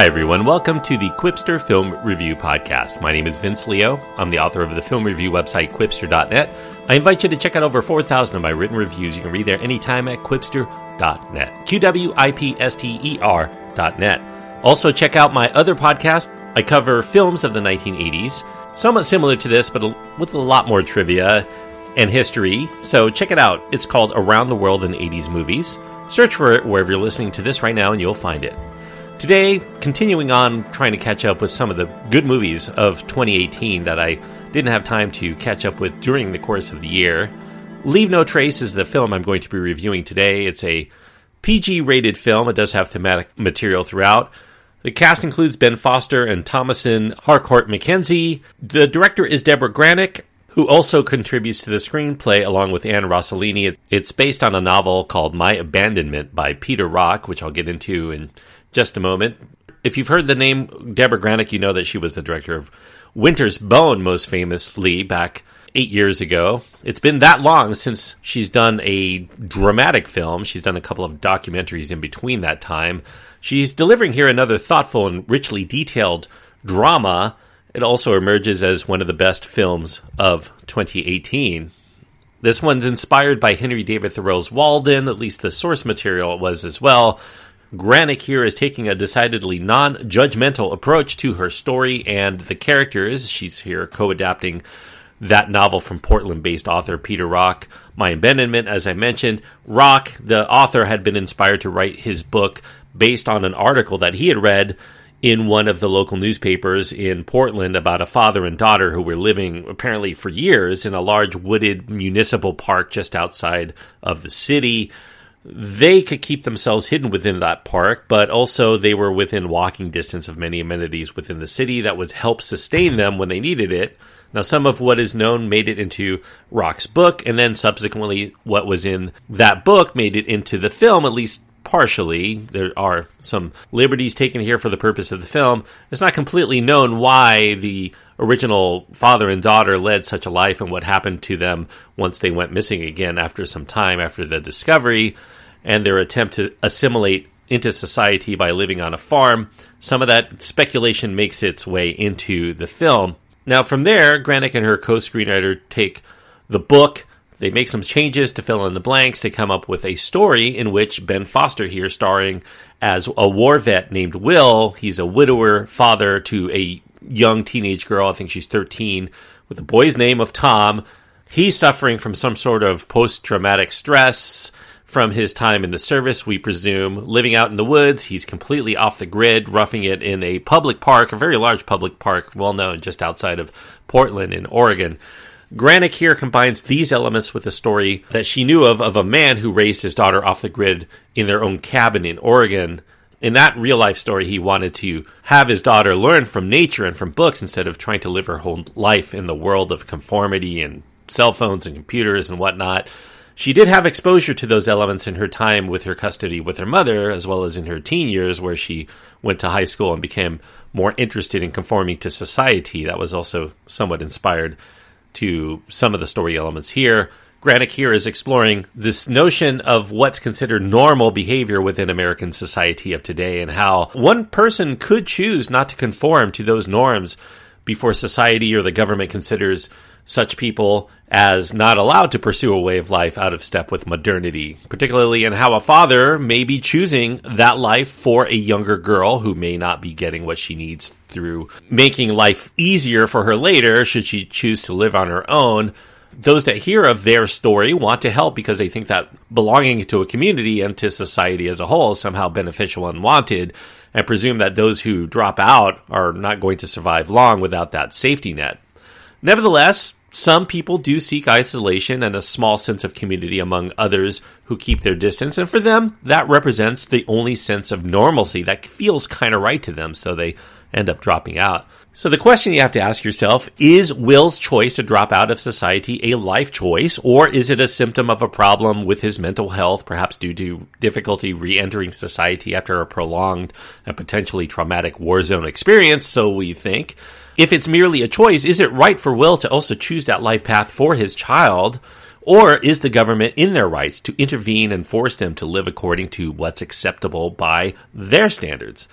Hi, everyone. Welcome to the Qwipster Film Review Podcast. My name is Vince Leo. I'm the author of the film review website, qwipster.net. I invite you to check out over 4,000 of my written reviews. You can read there anytime at qwipster.net. Q W I P S T E R.net. Also, check out my other podcast. I cover films of the 1980s, somewhat similar to this, but with a lot more trivia and history. So check it out. It's called Around the World in 80s Movies. Search for it wherever you're listening to this right now, and you'll find it. Today, continuing on trying to catch up with some of the good movies of 2018 that I didn't have time to catch up with during the course of the year. Leave No Trace is the film I'm going to be reviewing today. It's a PG rated film, it does have thematic material throughout. The cast includes Ben Foster and Thomasin Harcourt McKenzie. The director is Debra Granik, who also contributes to the screenplay along with Anne Rosellini. It's based on a novel called My Abandonment by Peter Rock, which I'll get into in just a moment. If you've heard the name Debra Granik, you know that she was the director of Winter's Bone, most famously, back eight years ago. It's been that long since she's done a dramatic film. She's done a couple of documentaries in between that time. She's delivering here another thoughtful and richly detailed drama. It also emerges as one of the best films of 2018. This one's inspired by Henry David Thoreau's Walden, at least the source material was as well. Granik here is taking a decidedly non judgmental approach to her story and the characters. She's here co adapting that novel from Portland based author Peter Rock. My Abandonment, as I mentioned, Rock, the author, had been inspired to write his book based on an article that he had read in one of the local newspapers in Portland about a father and daughter who were living apparently for years in a large wooded municipal park just outside of the city they could keep themselves hidden within that park, but also they were within walking distance of many amenities within the city that would help sustain them when they needed it. Now, some of what is known made it into Rock's book, and then subsequently, what was in that book made it into the film, at least partially. There are some liberties taken here for the purpose of the film. It's not completely known why the original father and daughter led such a life and what happened to them once they went missing again after some time after the discovery and their attempt to assimilate into society by living on a farm. Some of that speculation makes its way into the film. Now, from there, Granik and her co screenwriter take the book they make some changes to fill in the blanks. They come up with a story in which Ben Foster here starring as a war vet named Will. He's a widower father to a young teenage girl. I think she's 13 with a boy's name of Tom. He's suffering from some sort of post traumatic stress from his time in the service, we presume. Living out in the woods, he's completely off the grid, roughing it in a public park, a very large public park, well known just outside of Portland in Oregon. Granik here combines these elements with a story that she knew of of a man who raised his daughter off the grid in their own cabin in Oregon in that real life story, he wanted to have his daughter learn from nature and from books instead of trying to live her whole life in the world of conformity and cell phones and computers and whatnot. She did have exposure to those elements in her time with her custody with her mother, as well as in her teen years, where she went to high school and became more interested in conforming to society. That was also somewhat inspired to some of the story elements here. Granik here is exploring this notion of what's considered normal behavior within American society of today and how one person could choose not to conform to those norms before society or the government considers such people as not allowed to pursue a way of life out of step with modernity, particularly in how a father may be choosing that life for a younger girl who may not be getting what she needs through making life easier for her later should she choose to live on her own those that hear of their story want to help because they think that belonging to a community and to society as a whole is somehow beneficial and wanted, and presume that those who drop out are not going to survive long without that safety net. Nevertheless, some people do seek isolation and a small sense of community among others who keep their distance, and for them, that represents the only sense of normalcy that feels kind of right to them, so they end up dropping out. So the question you have to ask yourself is Will's choice to drop out of society a life choice, or is it a symptom of a problem with his mental health, perhaps due to difficulty re entering society after a prolonged and potentially traumatic war zone experience? So we think. If it's merely a choice, is it right for Will to also choose that life path for his child? Or is the government in their rights to intervene and force them to live according to what's acceptable by their standards?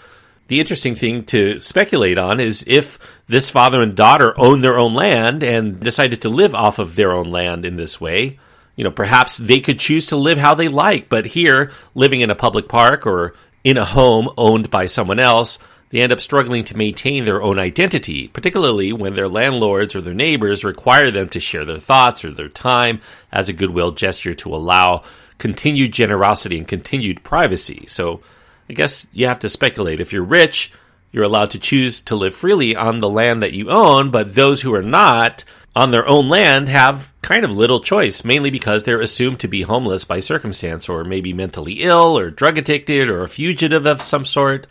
The interesting thing to speculate on is if this father and daughter own their own land and decided to live off of their own land in this way, you know, perhaps they could choose to live how they like, but here, living in a public park or in a home owned by someone else, they end up struggling to maintain their own identity, particularly when their landlords or their neighbors require them to share their thoughts or their time as a goodwill gesture to allow continued generosity and continued privacy. So I guess you have to speculate. If you're rich, you're allowed to choose to live freely on the land that you own, but those who are not on their own land have kind of little choice, mainly because they're assumed to be homeless by circumstance or maybe mentally ill or drug addicted or a fugitive of some sort.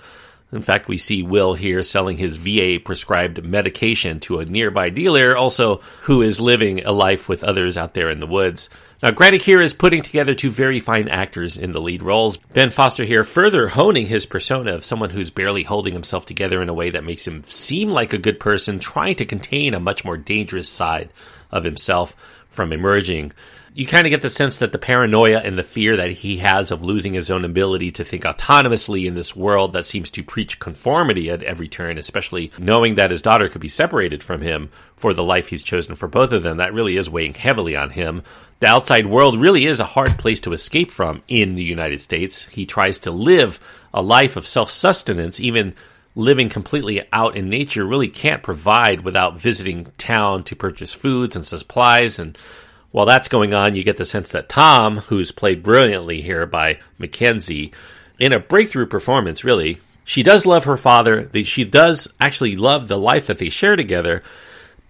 In fact, we see Will here selling his VA prescribed medication to a nearby dealer, also who is living a life with others out there in the woods. Now, Granik here is putting together two very fine actors in the lead roles. Ben Foster here further honing his persona of someone who's barely holding himself together in a way that makes him seem like a good person, trying to contain a much more dangerous side of himself from emerging you kind of get the sense that the paranoia and the fear that he has of losing his own ability to think autonomously in this world that seems to preach conformity at every turn, especially knowing that his daughter could be separated from him for the life he's chosen for both of them, that really is weighing heavily on him. The outside world really is a hard place to escape from in the United States. He tries to live a life of self sustenance, even living completely out in nature really can't provide without visiting town to purchase foods and supplies and while that's going on, you get the sense that Tom, who's played brilliantly here by McKenzie, in a breakthrough performance, really, she does love her father. She does actually love the life that they share together.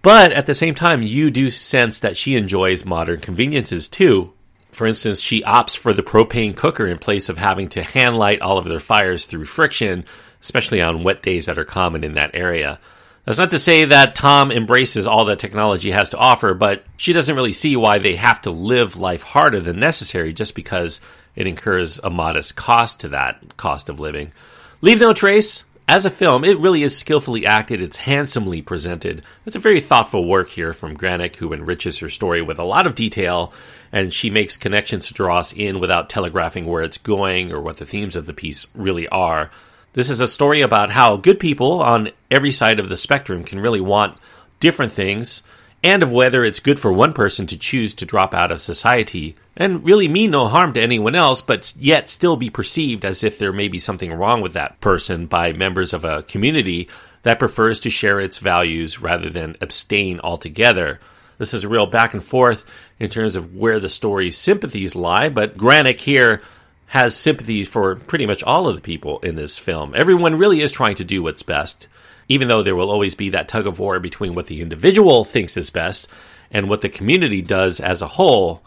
But at the same time, you do sense that she enjoys modern conveniences too. For instance, she opts for the propane cooker in place of having to hand light all of their fires through friction, especially on wet days that are common in that area. That's not to say that Tom embraces all that technology has to offer, but she doesn't really see why they have to live life harder than necessary just because it incurs a modest cost to that cost of living. Leave No Trace, as a film, it really is skillfully acted. It's handsomely presented. It's a very thoughtful work here from Granik, who enriches her story with a lot of detail, and she makes connections to draw us in without telegraphing where it's going or what the themes of the piece really are. This is a story about how good people on every side of the spectrum can really want different things, and of whether it's good for one person to choose to drop out of society and really mean no harm to anyone else, but yet still be perceived as if there may be something wrong with that person by members of a community that prefers to share its values rather than abstain altogether. This is a real back and forth in terms of where the story's sympathies lie, but Granik here has sympathy for pretty much all of the people in this film. Everyone really is trying to do what's best, even though there will always be that tug of war between what the individual thinks is best and what the community does as a whole.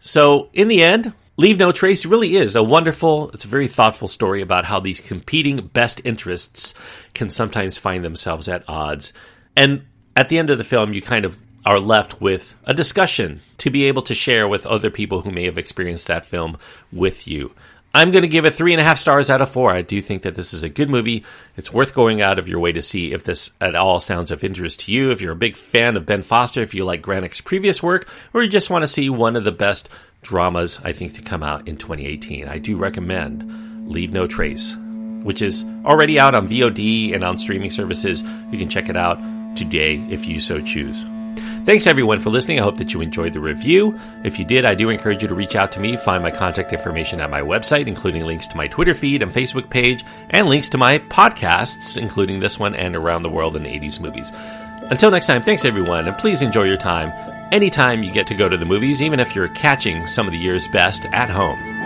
So, in the end, Leave No Trace really is a wonderful, it's a very thoughtful story about how these competing best interests can sometimes find themselves at odds. And at the end of the film, you kind of are left with a discussion to be able to share with other people who may have experienced that film with you. I'm going to give it three and a half stars out of four. I do think that this is a good movie. It's worth going out of your way to see if this at all sounds of interest to you. If you're a big fan of Ben Foster, if you like Granik's previous work, or you just want to see one of the best dramas, I think, to come out in 2018, I do recommend Leave No Trace, which is already out on VOD and on streaming services. You can check it out today if you so choose. Thanks everyone for listening. I hope that you enjoyed the review. If you did, I do encourage you to reach out to me, find my contact information at my website, including links to my Twitter feed and Facebook page, and links to my podcasts, including this one and Around the World in 80s Movies. Until next time, thanks everyone, and please enjoy your time anytime you get to go to the movies, even if you're catching some of the year's best at home.